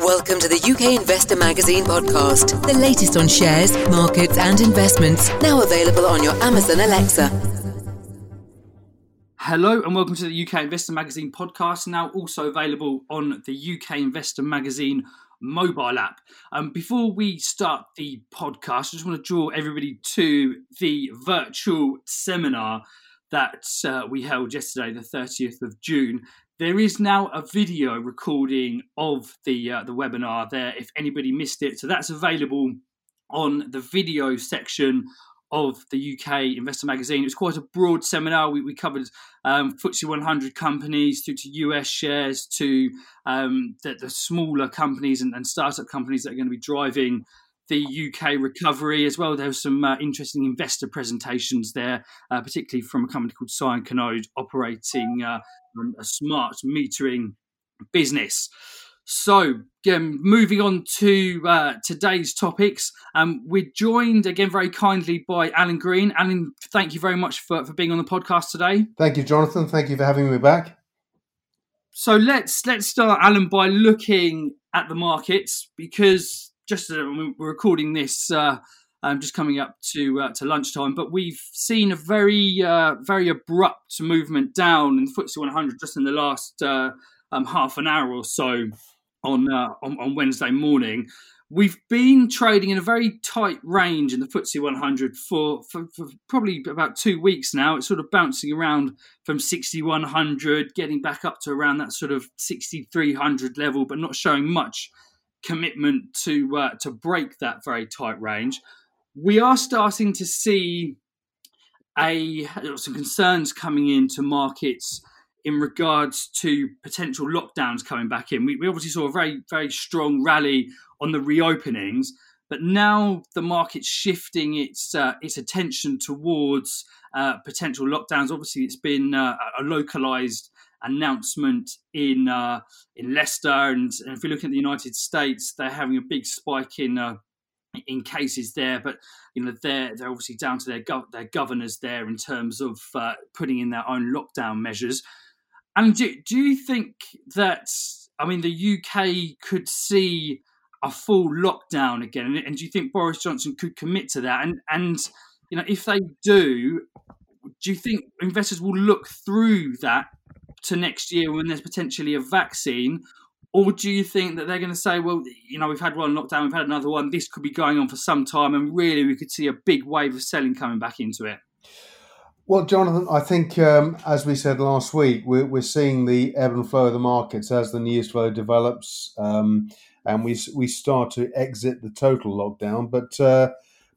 Welcome to the UK Investor Magazine podcast, the latest on shares, markets, and investments, now available on your Amazon Alexa. Hello and welcome to the UK Investor Magazine podcast, now also available on the UK Investor Magazine mobile app. Um, before we start the podcast, I just want to draw everybody to the virtual seminar that uh, we held yesterday, the 30th of June. There is now a video recording of the uh, the webinar there. If anybody missed it, so that's available on the video section of the UK Investor Magazine. It was quite a broad seminar. We, we covered um, FTSE 100 companies through to US shares to um, the, the, smaller companies and, and, startup companies that are going to be driving the UK recovery as well. There were some uh, interesting investor presentations there, uh, particularly from a company called Cyanconode operating uh, a smart metering business. So, um, moving on to uh, today's topics, um, we're joined again very kindly by Alan Green. Alan, thank you very much for, for being on the podcast today. Thank you, Jonathan. Thank you for having me back. So let's let's start, Alan, by looking at the markets because just uh, we're recording this uh, um, just coming up to uh, to lunchtime, but we've seen a very uh, very abrupt movement down in the FTSE 100 just in the last uh, um, half an hour or so on, uh, on, on Wednesday morning. We've been trading in a very tight range in the FTSE 100 for, for, for, probably about two weeks now. It's sort of bouncing around from 6100, getting back up to around that sort of 6300 level, but not showing much commitment to uh, to break that very tight range. We are starting to see a some concerns coming into markets in regards to potential lockdowns coming back in. We, we obviously saw a very, very strong rally on the reopenings, but now the market's shifting its uh, its attention towards uh, potential lockdowns. Obviously, it's been uh, a localized announcement in uh, in Leicester, and, and, if we look at the United States, they're having a big spike in uh, in cases there, but you know they're they're obviously down to their gov- their governors there in terms of uh, putting in their own lockdown measures. And do, do you think that, I mean, the UK could see a full lockdown again? And do you think Boris Johnson could commit to that? And, and you know, if they do, do you think investors will look through that to next year when there's potentially a vaccine? Or do you think that they're going to say, well, you know, we've had one lockdown, we've had another one, this could be going on for some time, and really we could see a big wave of selling coming back into it? Well, Jonathan, I think um, as we said last week, we're, we're, seeing the ebb and flow of the markets as the news flow develops, um, and we we start to exit the total lockdown. But uh,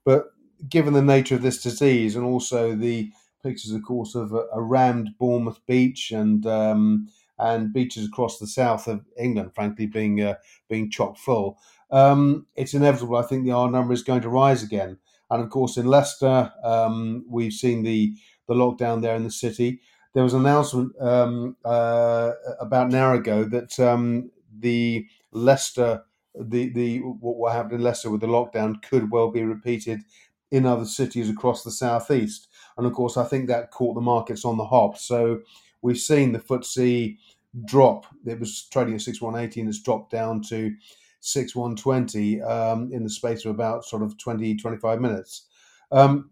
but given the nature of this disease and also the pictures, of course, of a, a rammed Bournemouth beach and um, and beaches across the south of England, frankly, being uh, being chock full, um, it's inevitable. I think the R number is going to rise again. And of course, in Leicester, um, we've seen the the lockdown there in the city. There was an announcement um, uh, about an hour ago that um, the Leicester, the the what happened in Leicester with the lockdown could well be repeated in other cities across the southeast. And of course, I think that caught the markets on the hop. So we've seen the FTSE drop. It was trading at 6118, it's dropped down to 6120 um, in the space of about sort of 20, 25 minutes. Um,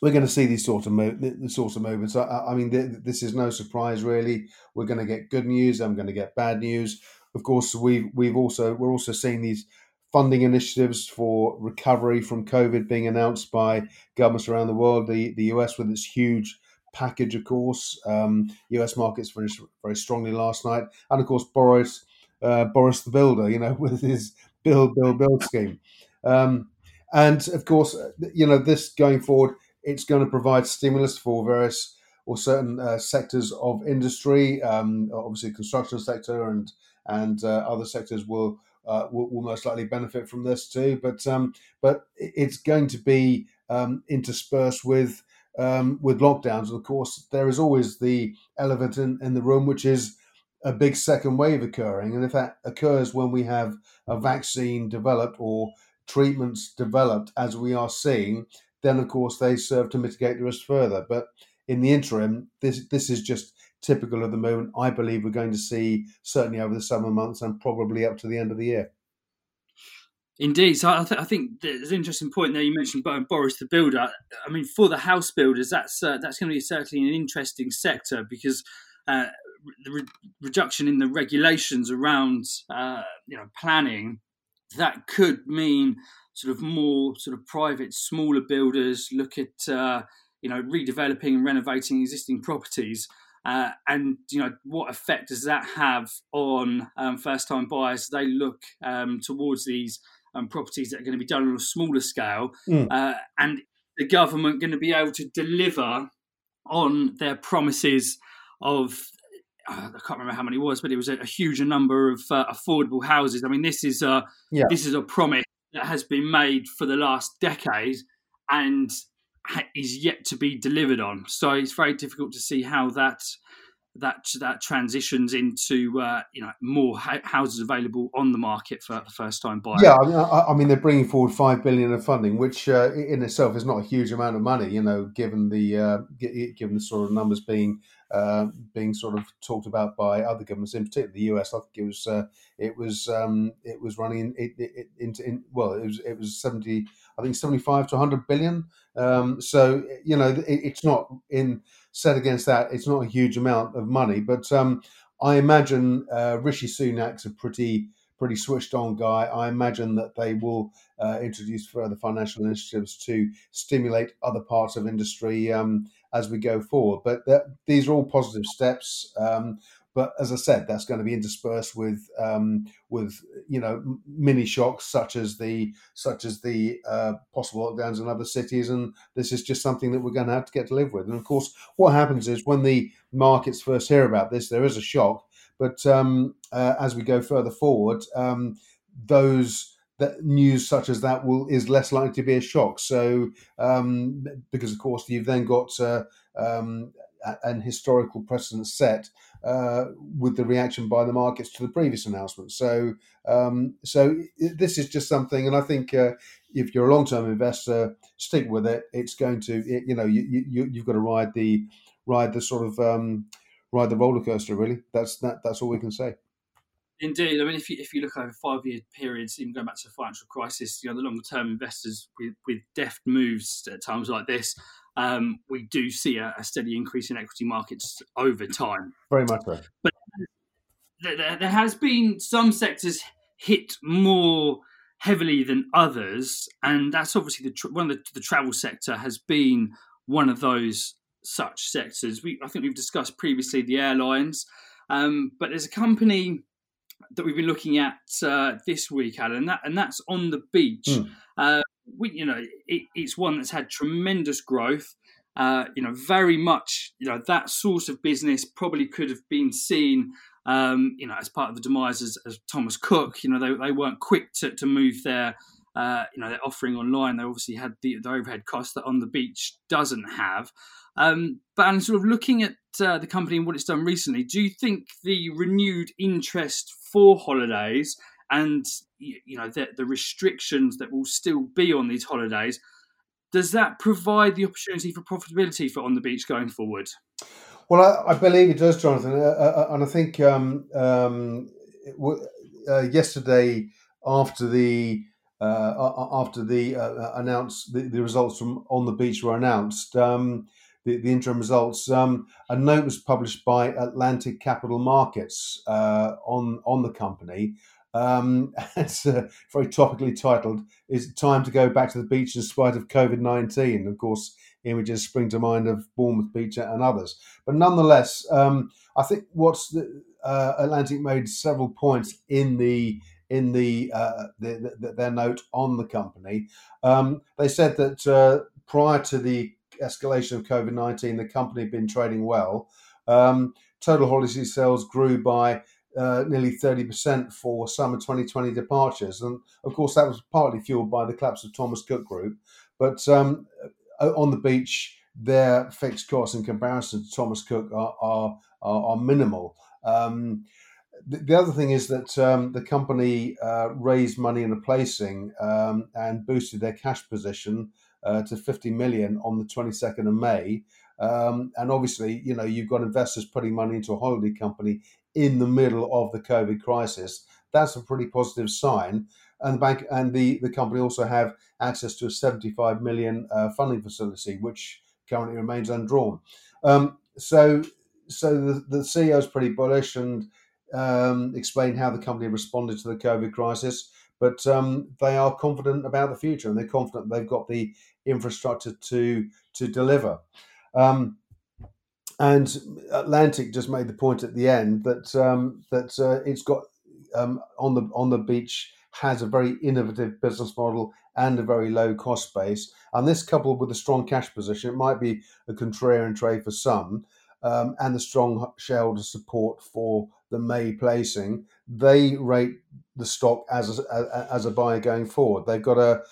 we're going to see these sort of mo- the sort of movements. I, I mean, th- this is no surprise, really. We're going to get good news. I'm going to get bad news. Of course, we've we've also we're also seeing these funding initiatives for recovery from COVID being announced by governments around the world. The the US with its huge package, of course. Um, US markets very very strongly last night, and of course Boris uh, Boris the Builder, you know, with his build build build scheme. Um, and of course, you know, this going forward it's going to provide stimulus for various or certain uh, sectors of industry. Um, obviously, construction sector and and uh, other sectors will, uh, will, will most likely benefit from this too. But um, but it's going to be um, interspersed with um, with lockdowns. Of course, there is always the elephant in, in the room, which is a big second wave occurring. And if that occurs when we have a vaccine developed or treatments developed, as we are seeing, then of course they serve to mitigate the risk further. But in the interim, this this is just typical of the moment. I believe we're going to see certainly over the summer months and probably up to the end of the year. Indeed, so I, th- I, think there's an interesting point there. You mentioned Boris the builder. I mean, for the house builders, that's uh, that's going to be certainly an interesting sector because uh, the re- reduction in the regulations around uh, you know planning that could mean sort of more sort of private, smaller builders look at uh, you know redeveloping and renovating existing properties. Uh, and you know what effect does that have on um, first-time buyers? They look um, towards these um, properties that are going to be done on a smaller scale, mm. uh, and the government going to be able to deliver on their promises of uh, I can't remember how many it was, but it was a, a huge number of uh, affordable houses. I mean, this is a yeah. this is a promise that has been made for the last decade and is yet to be delivered on. So it's very difficult to see how that that that transitions into uh, you know more houses available on the market for the first time buyers. Yeah, I mean, I, I, mean, they're bringing forward five billion of funding, which uh, in itself is not a huge amount of money. You know, given the uh, given the sort of numbers being uh, being sort of talked about by other governments, in particular the US. I think it was uh, it was um, it was running it, it, it, in, well, it was it was seventy. I think seventy five to hundred billion. Um, so you know, it's not in set against that, it's not a huge amount of money, but um, I imagine uh, Rishi Sunak's a pretty pretty switched on guy. I imagine that they will uh, introduce further financial initiatives to stimulate other parts of industry um, as we go forward. But that, these are all positive steps. Um, but as I said, that's going to be interspersed with um, with you know mini shocks such as the such as the uh, possible lockdowns in other cities, and this is just something that we're going to have to get to live with. And of course, what happens is when the markets first hear about this, there is a shock. But um, uh, as we go further forward, um, those that news such as that will is less likely to be a shock. So um, because of course you've then got uh, um, an historical precedent set uh, with the reaction by the markets to the previous announcement. So, um, so this is just something, and I think uh, if you're a long-term investor, stick with it. It's going to, it, you know, you, you you've got to ride the ride the sort of um, ride the roller coaster. Really, that's that. That's all we can say. Indeed, I mean, if you if you look over five year periods, even going back to the financial crisis, you know, the longer term investors with with deft moves at times like this um, we do see a, a, steady increase in equity markets over time. Very much so. But there, there has been some sectors hit more heavily than others, and that's obviously the tra- one of the, the, travel sector has been one of those such sectors. We I think we've discussed previously the airlines, um, but there's a company that we've been looking at uh, this week, Alan, and, that, and that's on the beach. Mm. Uh, we, you know, it, it's one that's had tremendous growth. Uh, you know, very much, you know, that source of business probably could have been seen, um, you know, as part of the demise as, as Thomas Cook. You know, they, they weren't quick to, to move their, uh, you know, their offering online. They obviously had the, the overhead cost that on the beach doesn't have. Um, but sort of looking at uh, the company and what it's done recently. Do you think the renewed interest for holidays and you know the, the restrictions that will still be on these holidays does that provide the opportunity for profitability for on the beach going forward? Well i, I believe it does jonathan. Uh, uh, uh and i think um, um, uh, yesterday after the uh, after the uh, announced the, the, results from on the beach were announced um, the, the, interim results um, a note was published by atlantic capital markets on on the company um, it's uh, very topically titled "Is time to go back to the beach in spite of COVID nineteen?" Of course, images spring to mind of Bournemouth Beach and others. But nonetheless, um, I think what's the, uh, Atlantic made several points in the in the, uh, the, the their note on the company. Um, they said that uh, prior to the escalation of COVID nineteen, the company had been trading well. Um, total holiday sales grew by uh, nearly 30% for summer 2020 departures. And of course, that was partly fueled by the collapse of Thomas Cook Group. But um, uh, on the beach, their fixed costs in comparison to Thomas Cook are, are, are, are minimal. Um, the, the, other thing is that um, the company uh, raised money in a placing um, and boosted their cash position uh, to 50 million on the 22nd of May. Um, and obviously, you know, you've got investors putting money into a holiday company in the middle of the COVID crisis. That's a pretty positive sign. And the bank and the, the company also have access to a 75 million uh, funding facility, which currently remains undrawn. Um, so, so the, the CEO is pretty bullish and um, explained how the company responded to the COVID crisis. But um, they are confident about the future, and they're confident they've got the infrastructure to to deliver. Um, and Atlantic just made the point at the end that um, that uh, it's got um, on the on the beach has a very innovative business model and a very low cost base. And this coupled with a strong cash position, it might be a contrarian trade for some, um, and the strong shareholder support for the May placing, they rate the stock as a, as a buyer going forward. They've got a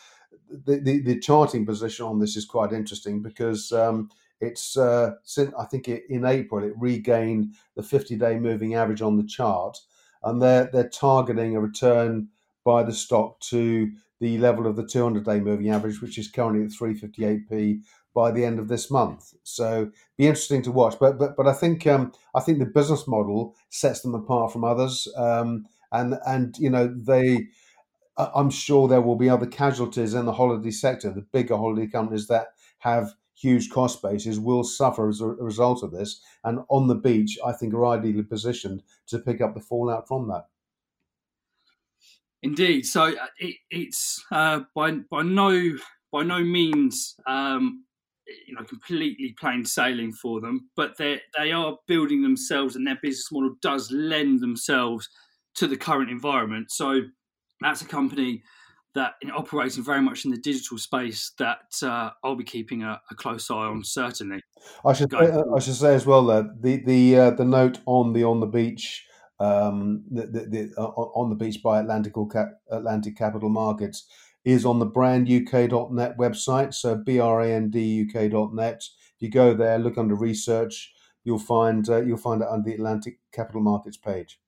the, the, the charting position on this is quite interesting because um, it's uh, since I think it, in April it regained the 50 day moving average on the chart, and they're they're targeting a return by the stock to the level of the 200 day moving average, which is currently at 358p by the end of this month. So be interesting to watch. But but but I think um, I think the business model sets them apart from others, um, and and you know they. I'm sure there will be other casualties in the holiday sector. The bigger holiday companies that have huge cost bases will suffer as a result of this. And on the beach, I think are ideally positioned to pick up the fallout from that. Indeed. So uh, it, it's uh, by by no by no means um, you know completely plain sailing for them, but they they are building themselves, and their business model does lend themselves to the current environment. So that's a company that in operating very much in the digital space that uh, I'll be keeping a, a, close eye on certainly. I should say, I should say as well that the the uh, the note on the on the beach um, the, the, the uh, on the beach by Atlantic Atlantic Capital Markets is on the branduk.net website. So B R A N D UK.net. If you go there, look under research, you'll find uh, you'll find it under the Atlantic Capital Markets page.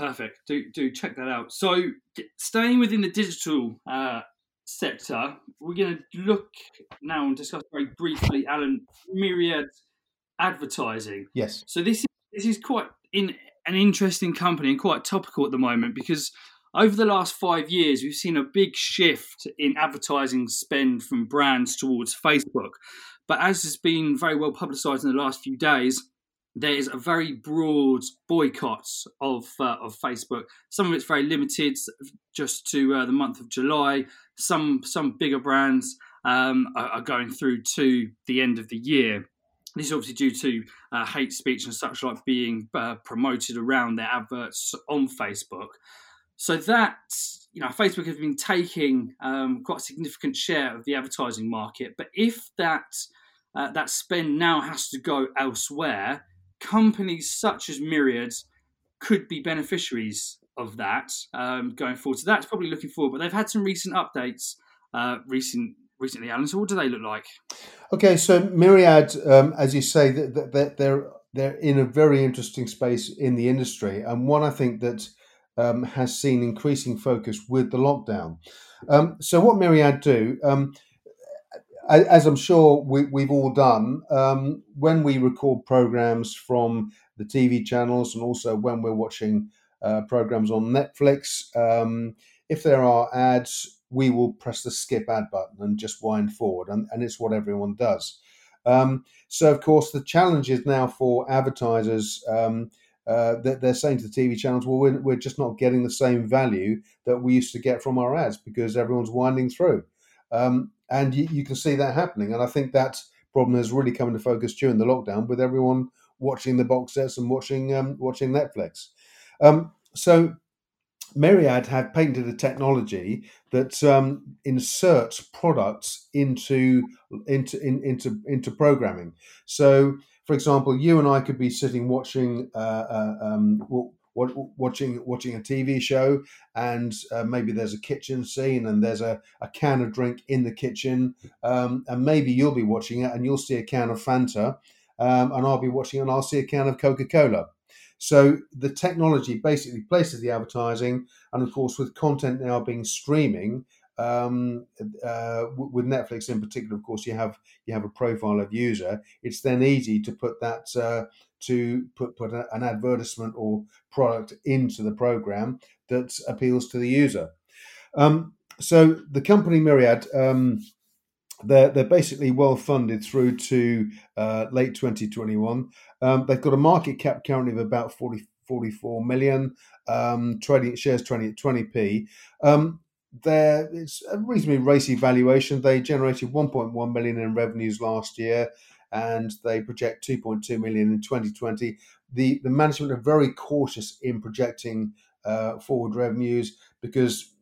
Perfect. Do do check that out. So staying within the digital uh, sector, we're going to look now and discuss very briefly, Alan, Mirriad advertising. Yes. So this is this is quite in an interesting company and quite topical at the moment because over the last five years we've seen a big shift in advertising spend from brands towards Facebook. But as has been very well publicised in the last few days, there is a very broad boycott of uh, of Facebook. Some of it's very limited, just to uh, the month of July. Some some bigger brands um, are, are, going through to the end of the year. This is obviously due to uh, hate speech and such like being uh, promoted around their adverts on Facebook. So that you know, Facebook has been taking um, quite a significant share of the advertising market. But if that uh, that spend now has to go elsewhere, companies such as Mirriad could be beneficiaries of that um, going forward. So that's probably looking forward. But they've had some recent updates, uh, recent recently, Alan. So what do they look like? Okay, so Mirriad, um, as you say, that they're they're in a very interesting space in the industry, and one I think that um, has seen increasing focus with the lockdown. Um, so what Mirriad do? As I'm sure we, have all done, um, when we record programs from the TV channels and also when we're watching uh, programs on Netflix, um, if there are ads, we will press the skip ad button and just wind forward, and, and it's what everyone does. Um, so, of course, the challenge is now for advertisers um, uh, that they're saying to the TV channels, well, we're, we're, just not getting the same value that we used to get from our ads because everyone's winding through. Um, and you, you, can see that happening. And I think that problem has really come into focus during the lockdown with everyone watching the box sets and watching um, watching Netflix. Um, so Mirriad have patented a technology that um, inserts products into into in, into into programming. So, for example, you and I could be sitting watching uh, uh, um, watching watching a TV show, and uh, maybe there's a kitchen scene, and there's a, a can of drink in the kitchen, um, and maybe you'll be watching it, and you'll see a can of Fanta, um, and I'll be watching, and I'll see a can of Coca Cola. So the technology basically places the advertising, and of course, with content now being streaming, um, uh, with Netflix in particular, of course, you have you have a profile of user. It's then easy to put that uh, to put put an advertisement or product into the program that appeals to the user. Um, so the company Mirriad. Um, they're, they're basically well funded through to uh, late 2021. Um, they've got a market cap currently of about 40, 44 million, um, trading shares trading at 20p. Um, there it's a reasonably racy valuation. They generated 1.1 million in revenues last year, and they project 2.2 million in 2020. The the management are very cautious in projecting uh, forward revenues because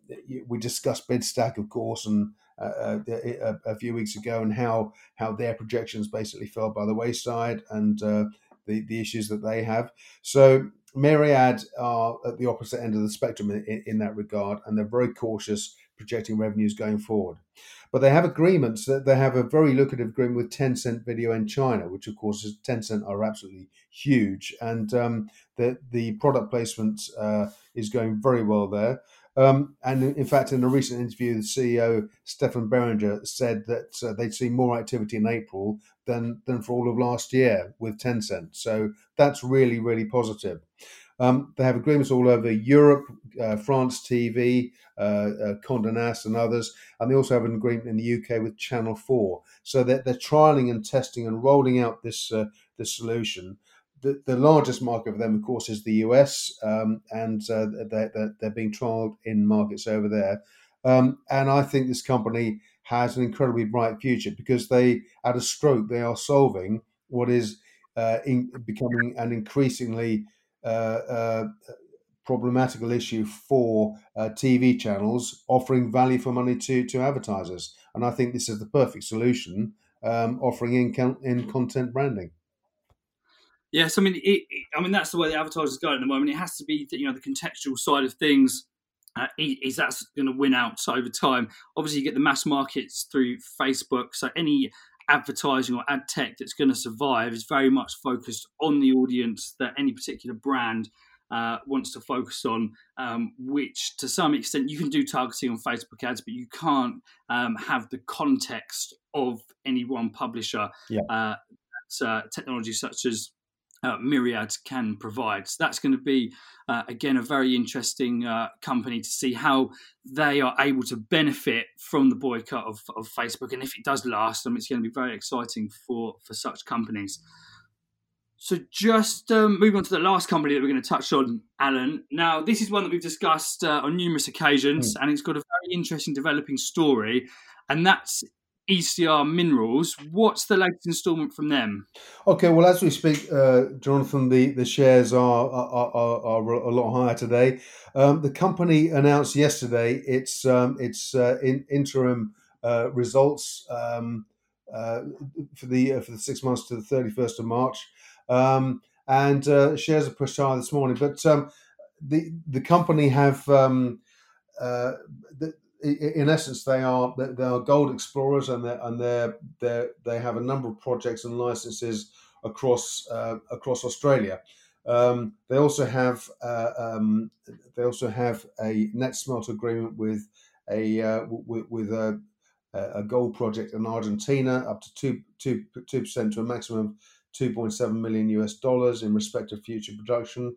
we discussed BidStack, of course, and uh, a, uh, a, few weeks ago, and how how their projections basically fell by the wayside, and uh, the the issues that they have. So Mirriad are at the opposite end of the spectrum in, in, that regard, and they're very cautious projecting revenues going forward. But they have agreements that they have a very lucrative agreement with Tencent Video in China, which of course is Tencent are absolutely huge, and um, the the product placement uh, is going very well there. Um, and in fact, in a recent interview, the CEO Stephan Beringer said that uh, they'd seen more activity in April than than for all of last year with Tencent. So that's really really positive. Um, they have agreements all over Europe, uh, France TV, uh, uh, Condé Nast, and others, and they also have an agreement in the UK with Channel Four. So they're, they're trialing and testing and rolling out this uh, this solution. The, the largest market for them, of course, is the US, um, and uh, they're, they're, being trialed in markets over there. Um, and I think this company has an incredibly bright future because they, at a stroke, they are solving what is uh, in, becoming an increasingly uh, uh, problematical issue for uh, TV channels offering value for money to to advertisers. And I think this is the perfect solution, um, offering in in content branding. Yes, I mean, it, it, I mean that's the way the advertisers go at the moment. It has to be, you know, the contextual side of things uh, is that's going to win out over time. Obviously, you get the mass markets through Facebook, so any advertising or ad tech that's going to survive is very much focused on the audience that any particular brand uh, wants to focus on, um, which to some extent you can do targeting on Facebook ads, but you can't um, have the context of any one publisher. Yeah. Uh, uh, technology such as uh, Mirriad can provide. So that's going to be, uh, again, a very interesting uh, company to see how they are able to benefit from the boycott of, of Facebook. And if it does last, mean, it's going to be very exciting for, for such companies. So just um, moving on to the last company that we're going to touch on, Alan. Now, this is one that we've discussed uh, on numerous occasions, mm. and it's got a very interesting developing story, and that's ECR Minerals. What's the latest instalment from them? Okay, well, as we speak, uh, Jonathan, the, the shares are, are, are, are a lot higher today. Um, the company announced yesterday its um, its uh, in, interim uh, results um, uh, for the uh, for the six months to the thirty first of March, um, and uh, shares are pushed higher this morning. But um, the the company have um, the, in essence, they are they are gold explorers, and they and they they they have a number of projects and licenses across uh, across Australia. Um, they also have uh, um, they also have a net smelt agreement with a uh, with, a, a gold project in Argentina, up to two two two percent to a maximum of two point seven million US dollars in respect of future production.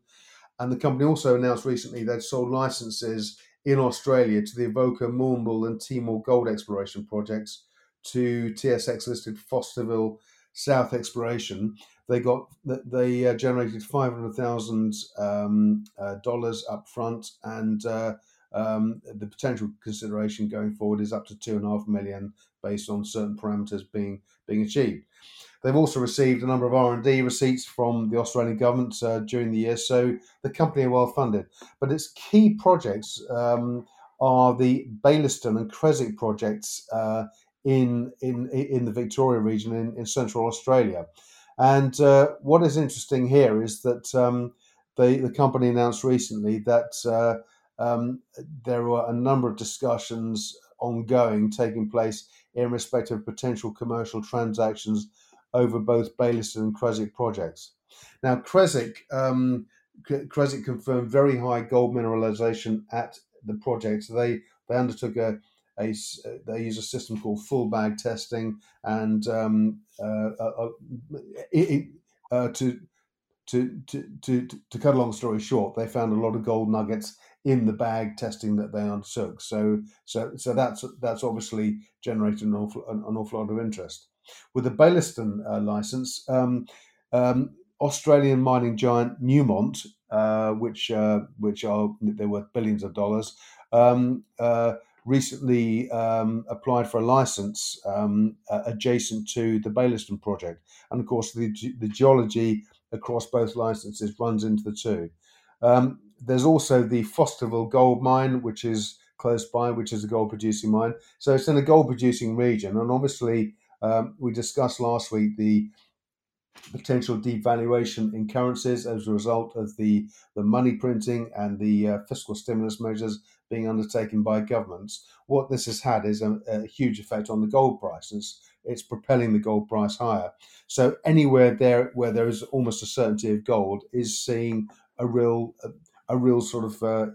And the company also announced recently they'd sold licenses in Australia to the Avoca, Moormbool, and Timor gold exploration projects to TSX listed Fosterville South Exploration. They got they uh, generated five hundred thousand um, uh, dollars up front, and uh, um, the potential consideration going forward is up to two and a half million based on certain parameters being being achieved. They've also received a number of R&D receipts from the Australian government uh, during the year, so the company are well funded. But its key projects um, are the Bailieston and Creswick projects uh, in, in, in the Victoria region in, in central Australia. And uh, what is interesting here is that um, the company announced recently that uh, um, there were a number of discussions ongoing taking place in respect of potential commercial transactions over both Bailieston and Creswick projects. Now, Creswick, um, Creswick confirmed very high gold mineralization at the project. They, they undertook a, a they use a system called full bag testing, and um, uh, uh, it, uh, to, to to to to cut a long story short, they found a lot of gold nuggets in the bag testing that they undertook. So so so that's that's obviously generated an awful an, awful lot of interest. With the Bailieston uh, license, um, um, Australian mining giant Newmont, uh, which uh, which are they're worth billions of dollars, um, uh, recently um, applied for a license um, adjacent to the Bailieston project, and of course the the geology across both licenses runs into the two. Um, there's also the Fosterville gold mine, which is close by, which is a gold producing mine. So it's in a gold producing region, and obviously um, we discussed last week the potential devaluation in currencies as a result of the, the money printing and the uh, fiscal stimulus measures being undertaken by governments. What this has had is a, a, huge effect on the gold prices. It's propelling the gold price higher. So anywhere there where there is almost a certainty of gold is seeing a real a, real sort of uh,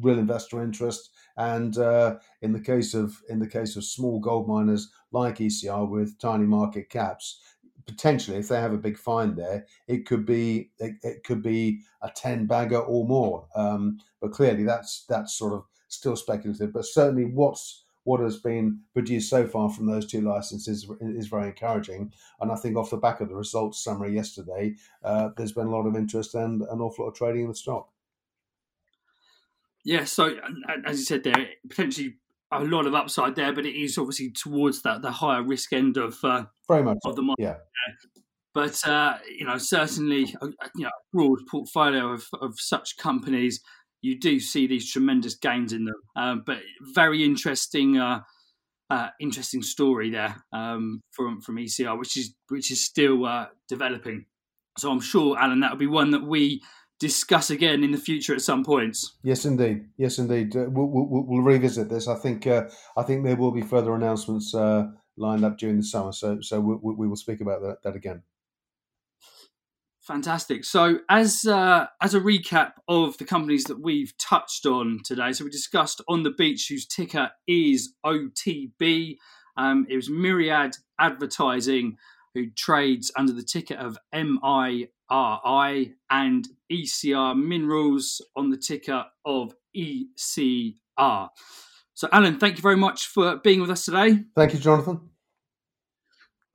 real investor interest. And uh, in the case of in the case of small gold miners like ECR with tiny market caps, potentially if they have a big find there, it could be it, it could be a ten bagger or more. Um, but clearly, that's that's sort of still speculative. But certainly, what's what has been produced so far from those two licenses is very encouraging. And I think off the back of the results summary yesterday, uh, there's been a lot of interest and an awful lot of trading in the stock. Yeah, so as you said there, potentially a lot of upside there, but it is obviously towards that the higher risk end of uh, very much of the market. Yeah. But uh, you know, certainly, uh, you know, a broad portfolio of, of such companies, you do see these tremendous gains in them. Um, but very interesting, uh, uh, interesting story there um, from from ECR, which is which is still uh, developing. So I'm sure, Alan, that will be one that we discuss again in the future at some points. Yes, indeed. Yes, indeed. Uh, we'll, we'll, we'll, revisit this. I think uh, I think there will be further announcements uh, lined up during the summer. So so we, we will speak about that, that again. Fantastic. So, as uh, as a recap of the companies that we've touched on today, so we discussed on the beach, whose ticker is OTB. Um, it was Mirriad Advertising, who trades under the ticker of MI RI and ECR Minerals on the ticker of ECR. So, Alan, thank you very much for being with us today. Thank you, Jonathan.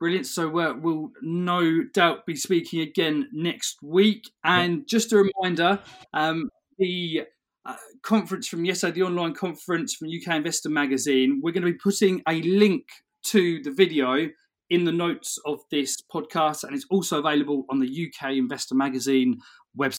Brilliant. So, uh, we'll no doubt be speaking again next week. And just a reminder um, the uh, conference from yesterday, the online conference from UK Investor Magazine, we're going to be putting a link to the video in the notes of this podcast, and it's also available on the UK Investor Magazine